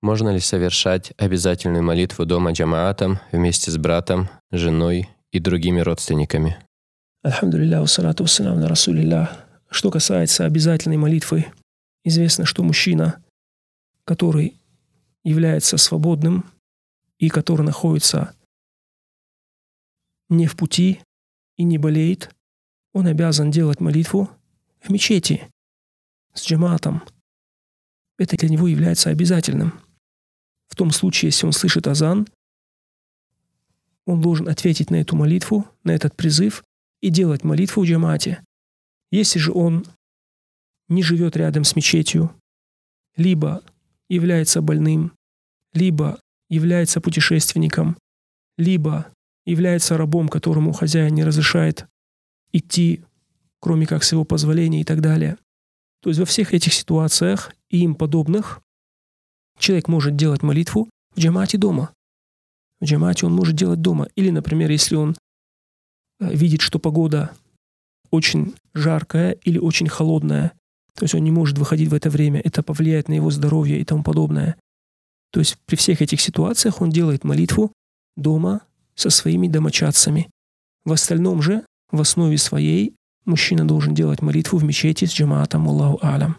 Можно ли совершать обязательную молитву дома джамаатом вместе с братом, женой и другими родственниками? Альхамдулилля, вассалату вассалам на Расулилля. Что касается обязательной молитвы, известно, что мужчина, который является свободным и который находится не в пути и не болеет, он обязан делать молитву в мечети с джаматом. Это для него является обязательным. Том случае, если он слышит азан, он должен ответить на эту молитву, на этот призыв и делать молитву в джамате. Если же он не живет рядом с мечетью, либо является больным, либо является путешественником, либо является рабом, которому хозяин не разрешает идти, кроме как с его позволения и так далее. То есть во всех этих ситуациях и им подобных человек может делать молитву в джамате дома. В джамате он может делать дома. Или, например, если он э, видит, что погода очень жаркая или очень холодная, то есть он не может выходить в это время, это повлияет на его здоровье и тому подобное. То есть при всех этих ситуациях он делает молитву дома со своими домочадцами. В остальном же, в основе своей, мужчина должен делать молитву в мечети с джамаатом Аллаху Алям.